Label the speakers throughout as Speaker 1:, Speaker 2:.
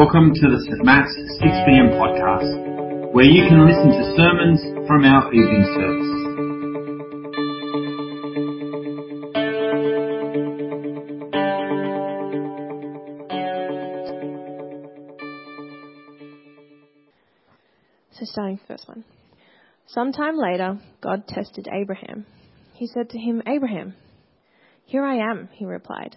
Speaker 1: Welcome to the St. Matt's 6pm podcast, where you can listen to sermons from our evening service.
Speaker 2: So starting the first one. Sometime later, God tested Abraham. He said to him, Abraham, here I am, he replied.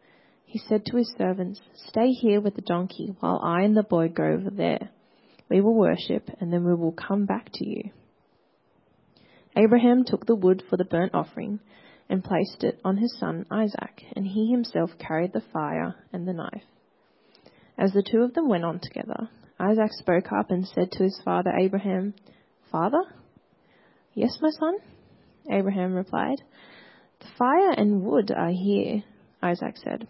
Speaker 2: he said to his servants, Stay here with the donkey while I and the boy go over there. We will worship, and then we will come back to you. Abraham took the wood for the burnt offering and placed it on his son Isaac, and he himself carried the fire and the knife. As the two of them went on together, Isaac spoke up and said to his father Abraham, Father? Yes, my son, Abraham replied. The fire and wood are here, Isaac said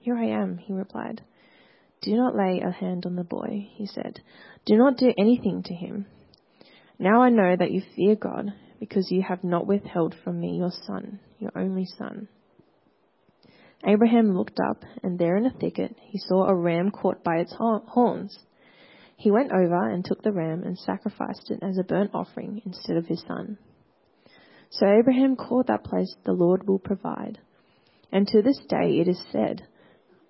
Speaker 2: Here I am, he replied. Do not lay a hand on the boy, he said. Do not do anything to him. Now I know that you fear God, because you have not withheld from me your son, your only son. Abraham looked up, and there in a thicket he saw a ram caught by its horns. He went over and took the ram and sacrificed it as a burnt offering instead of his son. So Abraham called that place the Lord will provide. And to this day it is said,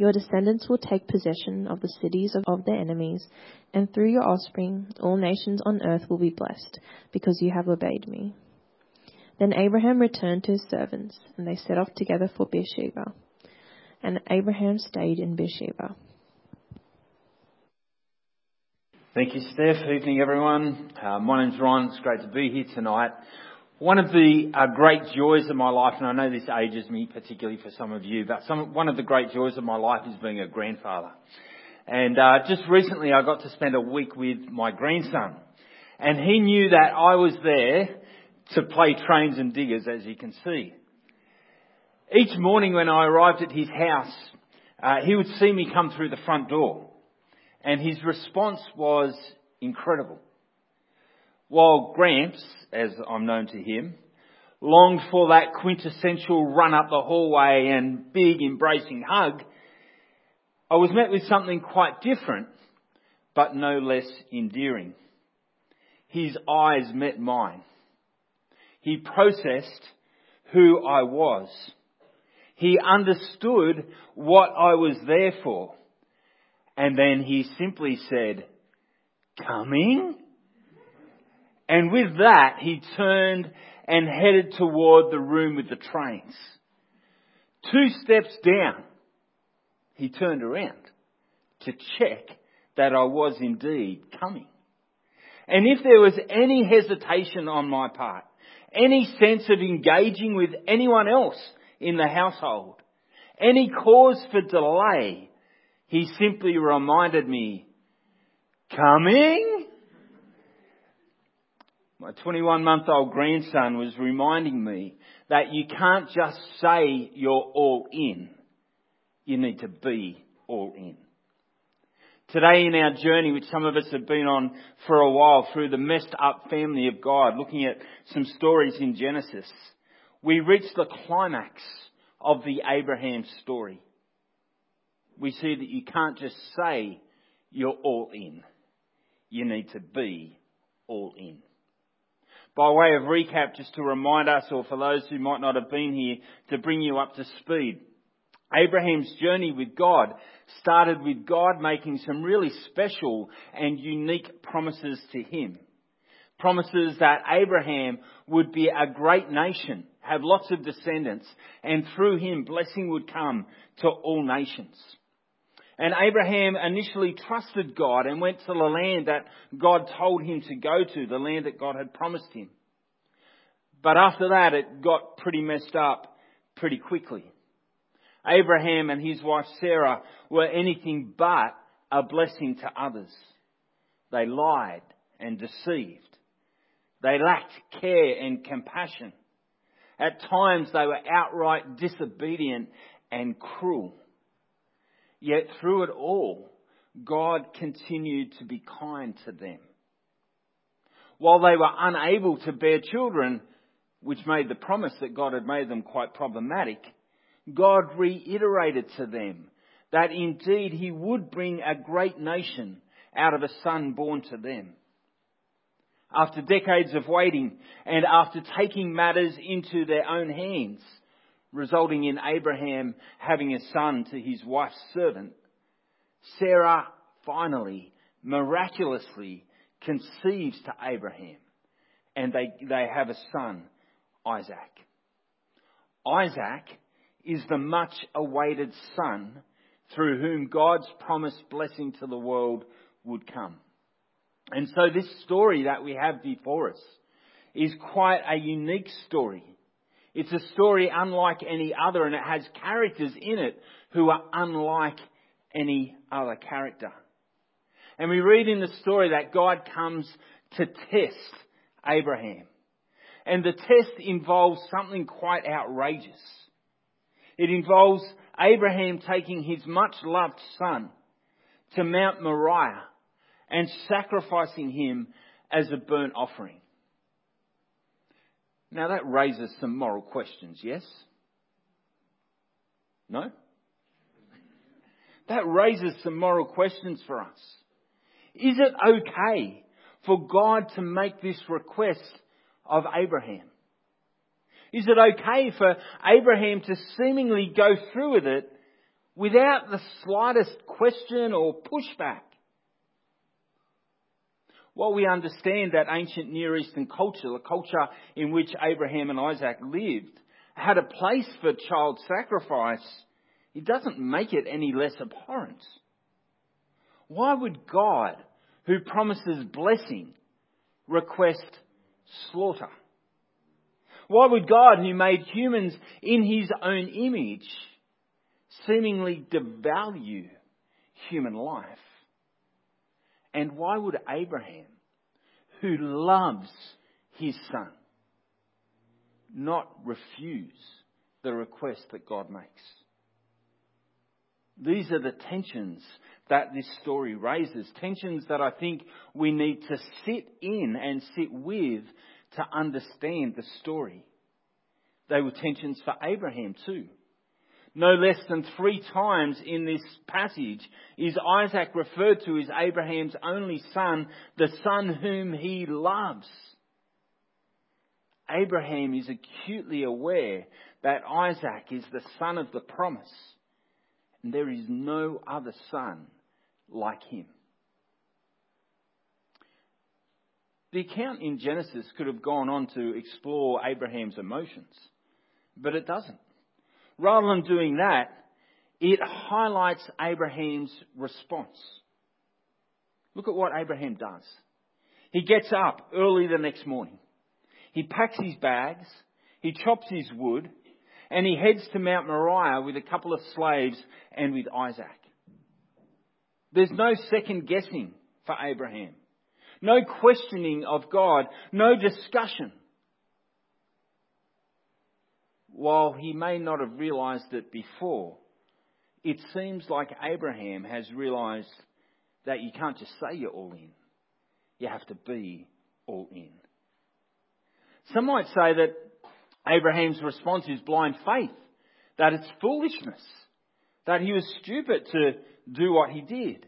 Speaker 2: Your descendants will take possession of the cities of their enemies, and through your offspring all nations on earth will be blessed, because you have obeyed me. Then Abraham returned to his servants, and they set off together for Beersheba. And Abraham stayed in Beersheba.
Speaker 1: Thank you, Steph. Evening, everyone. Uh, my name's Ryan. It's great to be here tonight. One of the uh, great joys of my life, and I know this ages me particularly for some of you, but some, one of the great joys of my life is being a grandfather. And uh, just recently I got to spend a week with my grandson. And he knew that I was there to play trains and diggers, as you can see. Each morning when I arrived at his house, uh, he would see me come through the front door. And his response was incredible. While Gramps, as I'm known to him, longed for that quintessential run up the hallway and big embracing hug, I was met with something quite different, but no less endearing. His eyes met mine. He processed who I was. He understood what I was there for. And then he simply said, coming? And with that, he turned and headed toward the room with the trains. Two steps down, he turned around to check that I was indeed coming. And if there was any hesitation on my part, any sense of engaging with anyone else in the household, any cause for delay, he simply reminded me, coming? My 21 month old grandson was reminding me that you can't just say you're all in. You need to be all in. Today in our journey, which some of us have been on for a while through the messed up family of God, looking at some stories in Genesis, we reach the climax of the Abraham story. We see that you can't just say you're all in. You need to be all in. By way of recap, just to remind us, or for those who might not have been here, to bring you up to speed. Abraham's journey with God started with God making some really special and unique promises to him. Promises that Abraham would be a great nation, have lots of descendants, and through him blessing would come to all nations. And Abraham initially trusted God and went to the land that God told him to go to, the land that God had promised him. But after that, it got pretty messed up pretty quickly. Abraham and his wife Sarah were anything but a blessing to others. They lied and deceived. They lacked care and compassion. At times they were outright disobedient and cruel. Yet through it all, God continued to be kind to them. While they were unable to bear children, which made the promise that God had made them quite problematic, God reiterated to them that indeed He would bring a great nation out of a son born to them. After decades of waiting and after taking matters into their own hands, resulting in Abraham having a son to his wife's servant, Sarah finally, miraculously conceives to Abraham and they, they have a son, Isaac. Isaac is the much awaited Son through whom God's promised blessing to the world would come. And so this story that we have before us is quite a unique story. It's a story unlike any other and it has characters in it who are unlike any other character. And we read in the story that God comes to test Abraham. And the test involves something quite outrageous. It involves Abraham taking his much loved son to Mount Moriah and sacrificing him as a burnt offering. Now that raises some moral questions, yes? No? That raises some moral questions for us. Is it okay for God to make this request of Abraham? Is it okay for Abraham to seemingly go through with it without the slightest question or pushback? While we understand that ancient Near Eastern culture, the culture in which Abraham and Isaac lived, had a place for child sacrifice, it doesn't make it any less abhorrent. Why would God, who promises blessing, request slaughter? Why would God, who made humans in his own image, seemingly devalue human life? And why would Abraham, who loves his son, not refuse the request that God makes? These are the tensions that this story raises. Tensions that I think we need to sit in and sit with to understand the story. They were tensions for Abraham too. No less than three times in this passage is Isaac referred to as Abraham's only son, the son whom he loves. Abraham is acutely aware that Isaac is the son of the promise, and there is no other son like him. The account in Genesis could have gone on to explore Abraham's emotions, but it doesn't. Rather than doing that, it highlights Abraham's response. Look at what Abraham does. He gets up early the next morning. He packs his bags, he chops his wood, and he heads to Mount Moriah with a couple of slaves and with Isaac. There's no second guessing for Abraham. No questioning of God. No discussion. While he may not have realized it before, it seems like Abraham has realized that you can't just say you're all in. You have to be all in. Some might say that Abraham's response is blind faith, that it's foolishness, that he was stupid to do what he did.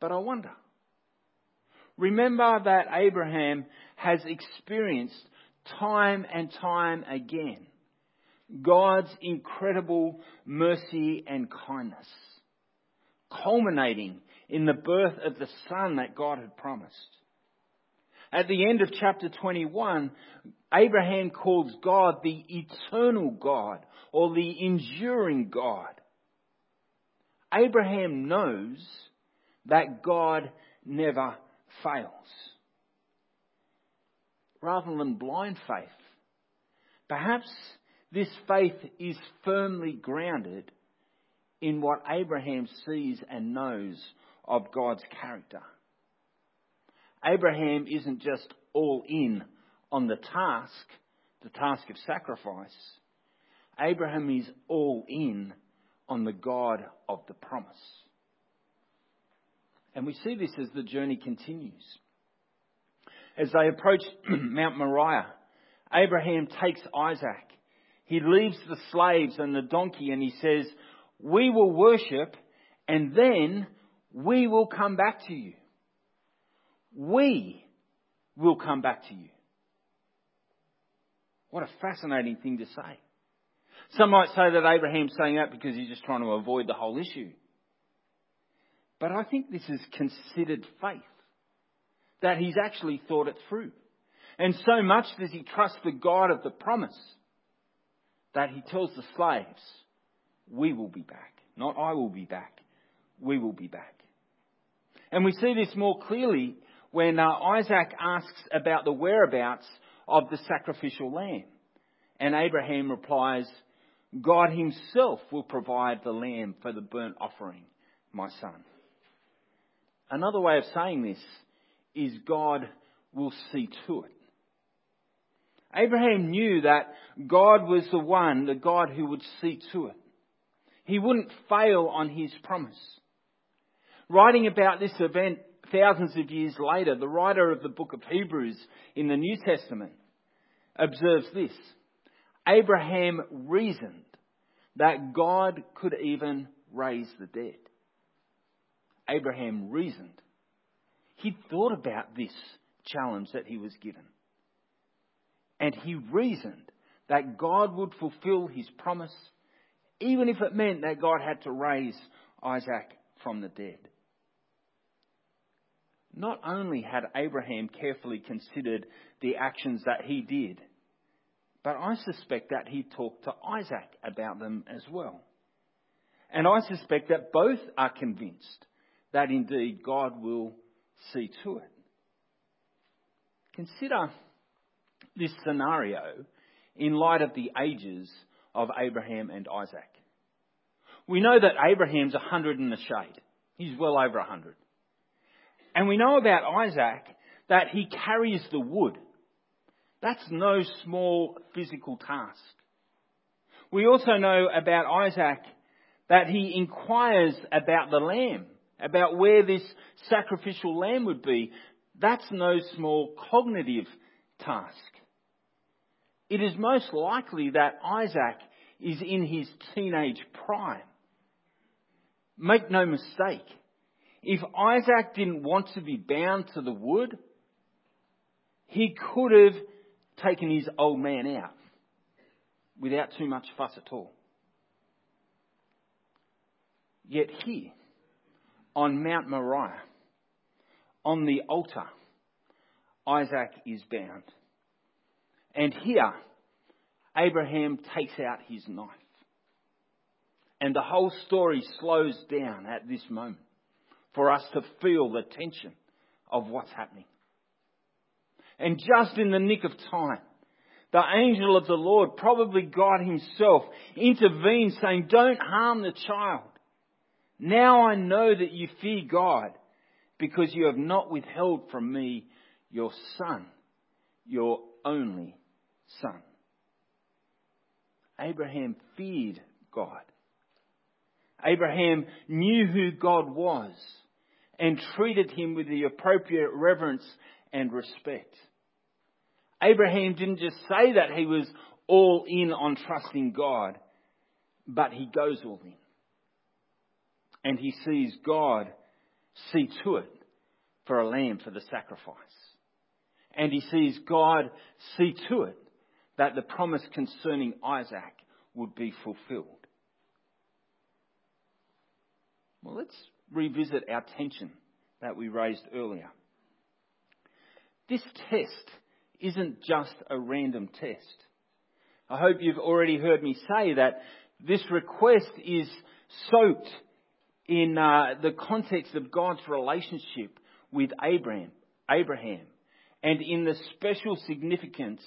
Speaker 1: But I wonder. Remember that Abraham has experienced time and time again God's incredible mercy and kindness, culminating in the birth of the son that God had promised. At the end of chapter 21, Abraham calls God the eternal God or the enduring God. Abraham knows that God never fails. Rather than blind faith, perhaps this faith is firmly grounded in what Abraham sees and knows of God's character. Abraham isn't just all in on the task, the task of sacrifice. Abraham is all in on the God of the promise. And we see this as the journey continues. As they approach Mount Moriah, Abraham takes Isaac. He leaves the slaves and the donkey and he says, We will worship and then we will come back to you. We will come back to you. What a fascinating thing to say. Some might say that Abraham's saying that because he's just trying to avoid the whole issue. But I think this is considered faith. That he's actually thought it through. And so much does he trust the God of the promise that he tells the slaves, we will be back. Not I will be back. We will be back. And we see this more clearly when uh, Isaac asks about the whereabouts of the sacrificial lamb. And Abraham replies, God himself will provide the lamb for the burnt offering, my son. Another way of saying this is God will see to it. Abraham knew that God was the one, the God who would see to it. He wouldn't fail on his promise. Writing about this event thousands of years later, the writer of the book of Hebrews in the New Testament observes this. Abraham reasoned that God could even raise the dead. Abraham reasoned. He thought about this challenge that he was given. And he reasoned that God would fulfill his promise, even if it meant that God had to raise Isaac from the dead. Not only had Abraham carefully considered the actions that he did, but I suspect that he talked to Isaac about them as well. And I suspect that both are convinced that indeed God will see to it. Consider this scenario in light of the ages of Abraham and Isaac. We know that Abraham's a hundred in the shade. He's well over a hundred. And we know about Isaac that he carries the wood. That's no small physical task. We also know about Isaac that he inquires about the lamb, about where this sacrificial lamb would be. That's no small cognitive task. It is most likely that Isaac is in his teenage prime. Make no mistake, if Isaac didn't want to be bound to the wood, he could have taken his old man out without too much fuss at all. Yet here, on Mount Moriah, on the altar, Isaac is bound. And here, Abraham takes out his knife. And the whole story slows down at this moment for us to feel the tension of what's happening. And just in the nick of time, the angel of the Lord, probably God himself, intervenes saying, don't harm the child. Now I know that you fear God because you have not withheld from me your son, your only son. Abraham feared God. Abraham knew who God was and treated him with the appropriate reverence and respect. Abraham didn't just say that he was all in on trusting God, but he goes all in. And he sees God see to it for a lamb for the sacrifice. And he sees God see to it that the promise concerning Isaac would be fulfilled. Well, let's revisit our tension that we raised earlier. This test isn't just a random test. I hope you've already heard me say that this request is soaked in uh, the context of God's relationship with Abraham, Abraham, and in the special significance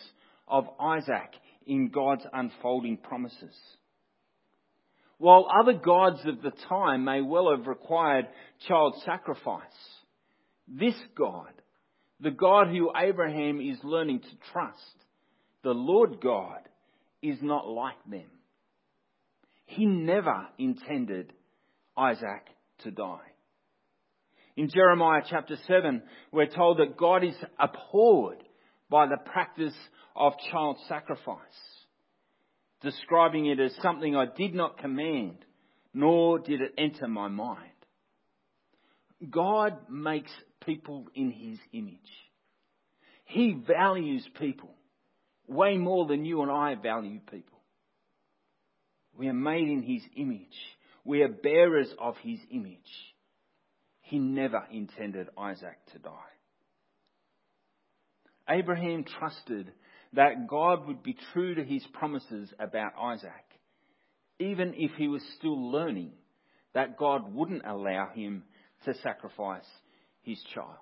Speaker 1: of Isaac in God's unfolding promises. While other gods of the time may well have required child sacrifice, this God, the God who Abraham is learning to trust, the Lord God, is not like them. He never intended Isaac to die. In Jeremiah chapter 7, we're told that God is abhorred by the practice of child sacrifice, describing it as something I did not command, nor did it enter my mind. God makes people in his image. He values people way more than you and I value people. We are made in his image. We are bearers of his image. He never intended Isaac to die. Abraham trusted that God would be true to his promises about Isaac, even if he was still learning that God wouldn't allow him to sacrifice his child.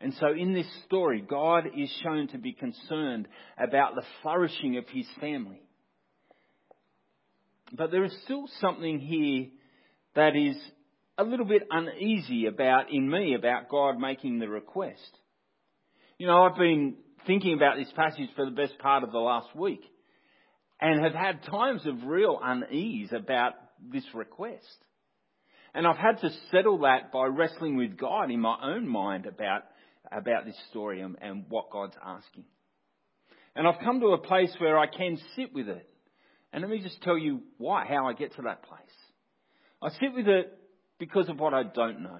Speaker 1: And so in this story, God is shown to be concerned about the flourishing of his family. But there is still something here that is a little bit uneasy about, in me, about God making the request. You know, I've been thinking about this passage for the best part of the last week and have had times of real unease about this request. And I've had to settle that by wrestling with God in my own mind about, about this story and, and what God's asking. And I've come to a place where I can sit with it. And let me just tell you why, how I get to that place. I sit with it because of what I don't know.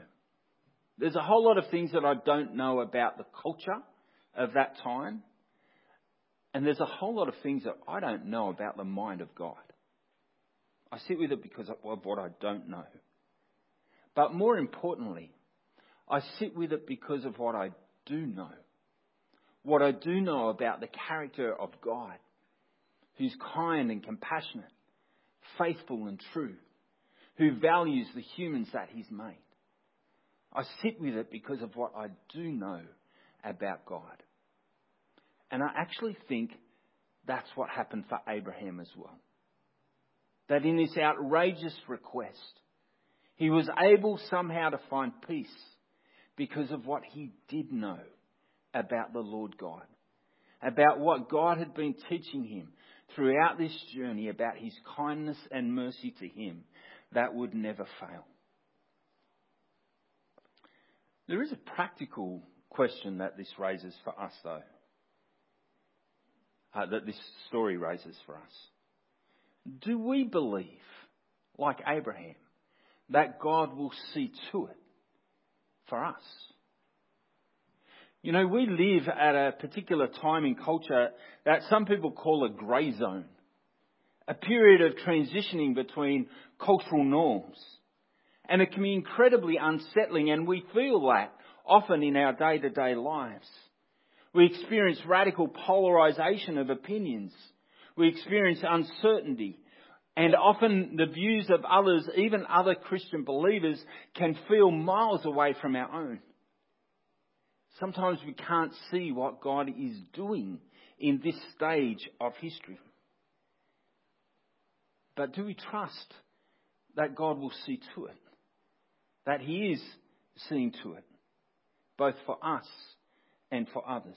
Speaker 1: There's a whole lot of things that I don't know about the culture of that time. And there's a whole lot of things that I don't know about the mind of God. I sit with it because of what I don't know. But more importantly, I sit with it because of what I do know. What I do know about the character of God, who's kind and compassionate, faithful and true, who values the humans that He's made. I sit with it because of what I do know about God. And I actually think that's what happened for Abraham as well. That in this outrageous request, he was able somehow to find peace because of what he did know about the Lord God, about what God had been teaching him throughout this journey about his kindness and mercy to him that would never fail. There is a practical question that this raises for us, though, uh, that this story raises for us. Do we believe, like Abraham, that God will see to it for us? You know, we live at a particular time in culture that some people call a grey zone, a period of transitioning between cultural norms. And it can be incredibly unsettling, and we feel that often in our day to day lives. We experience radical polarization of opinions. We experience uncertainty. And often the views of others, even other Christian believers, can feel miles away from our own. Sometimes we can't see what God is doing in this stage of history. But do we trust that God will see to it? That He is seeing to it, both for us and for others?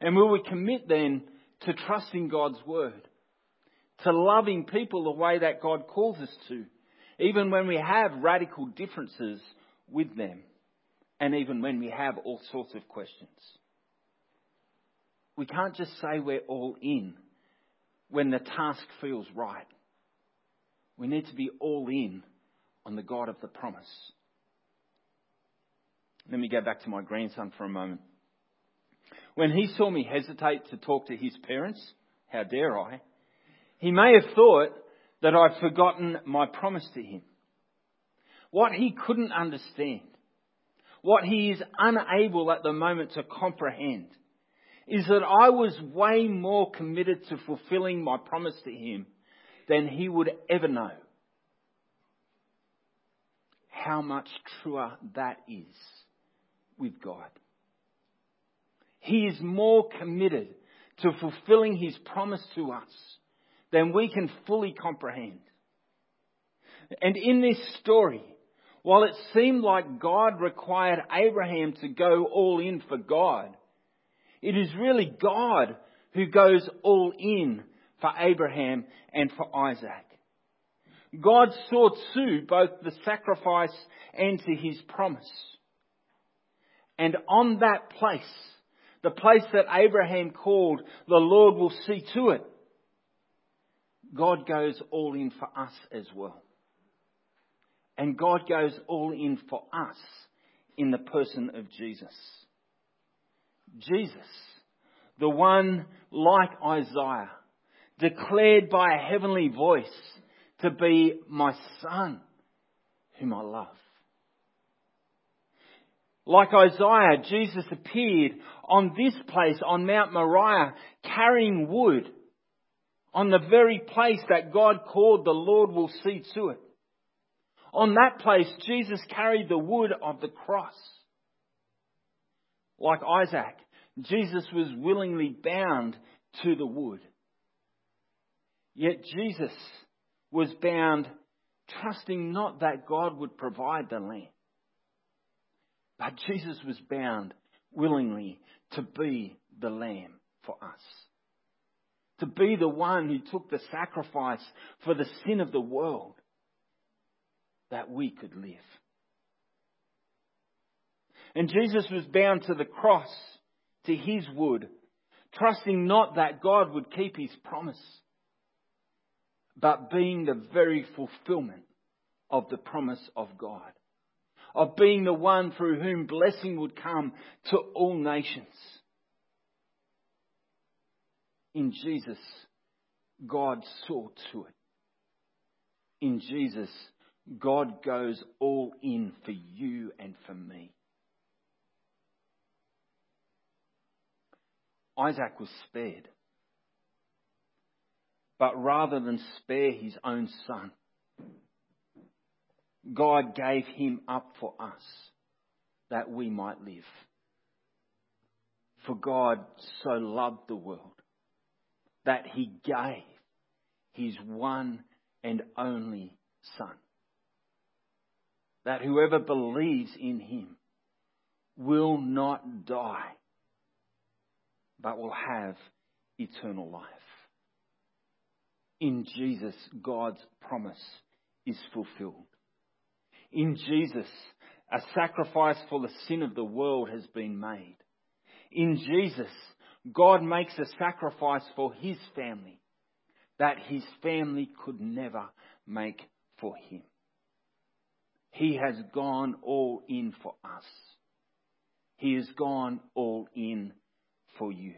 Speaker 1: And will we commit then to trusting God's Word, to loving people the way that God calls us to, even when we have radical differences with them, and even when we have all sorts of questions. We can't just say we're all in when the task feels right. We need to be all in on the God of the promise. Let me go back to my grandson for a moment. When he saw me hesitate to talk to his parents, how dare I, he may have thought that I'd forgotten my promise to him. What he couldn't understand, what he is unable at the moment to comprehend, is that I was way more committed to fulfilling my promise to him than he would ever know. How much truer that is with God. He is more committed to fulfilling his promise to us than we can fully comprehend. And in this story, while it seemed like God required Abraham to go all in for God, it is really God who goes all in for Abraham and for Isaac. God saw to both the sacrifice and to his promise. And on that place, the place that Abraham called, the Lord will see to it. God goes all in for us as well. And God goes all in for us in the person of Jesus. Jesus, the one like Isaac, declared by a heavenly voice to be my son, whom I love. Like Isaac, Jesus appeared on this place, on Mount Moriah, carrying wood, on the very place that God called the Lord will see to it. On that place, Jesus carried the wood of the cross. Like Isaac, Jesus was willingly bound to the wood. Yet Jesus was bound, trusting not that God would provide the lamb, but Jesus was bound willingly to be the lamb for us. To be the one who took the sacrifice for the sin of the world that we could live. And Jesus was bound to the cross, to his wood, trusting not that God would keep his promise, but being the very fulfillment of the promise of God of being the one through whom blessing would come to all nations. In Jesus, God saw to it. In Jesus, God goes all in for you and for me. Isaac was spared. But rather than spare his own son, God gave him up for us that we might live. For God so loved the world that he gave his one and only Son. That whoever believes in him will not die, but will have eternal life. In Jesus, God's promise is fulfilled. In Jesus, a sacrifice for the sin of the world has been made. In Jesus, God makes a sacrifice for his family that his family could never make for him. He has gone all in for us. He has gone all in for you.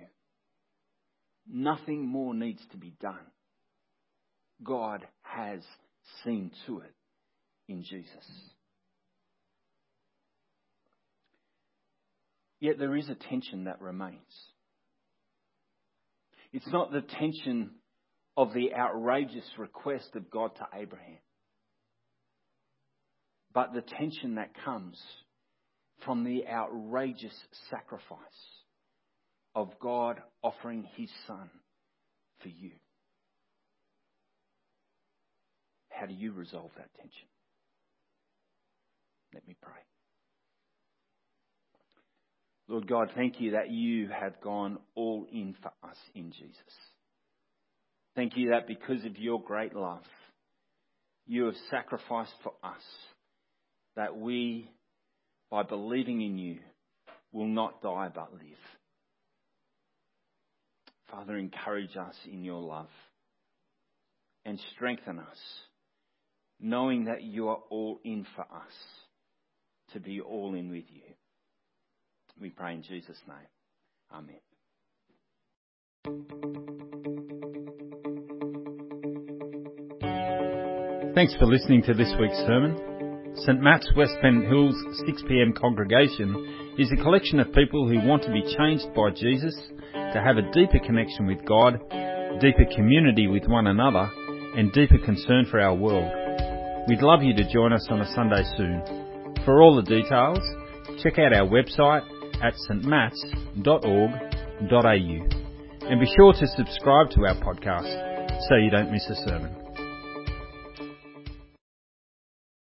Speaker 1: Nothing more needs to be done. God has seen to it in Jesus. Yet there is a tension that remains. It's not the tension of the outrageous request of God to Abraham, but the tension that comes from the outrageous sacrifice of God offering his son for you. How do you resolve that tension? Let me pray. Lord God, thank you that you have gone all in for us in Jesus. Thank you that because of your great love,
Speaker 3: you have sacrificed for us, that we, by believing in you, will not die but live. Father, encourage us in your love and strengthen us, knowing that you are all in for us, to be all in with you. We pray in Jesus' name. Amen.
Speaker 1: Thanks for listening to this week's sermon. St Matt's West Pennant Hills 6pm congregation is a collection of people who want to be changed by Jesus, to have a deeper connection with God, deeper community with one another, and deeper concern for our world. We'd love you to join us on a Sunday soon. For all the details, check out our website at stmats.org.au and be sure to subscribe to our podcast so you don't miss a sermon.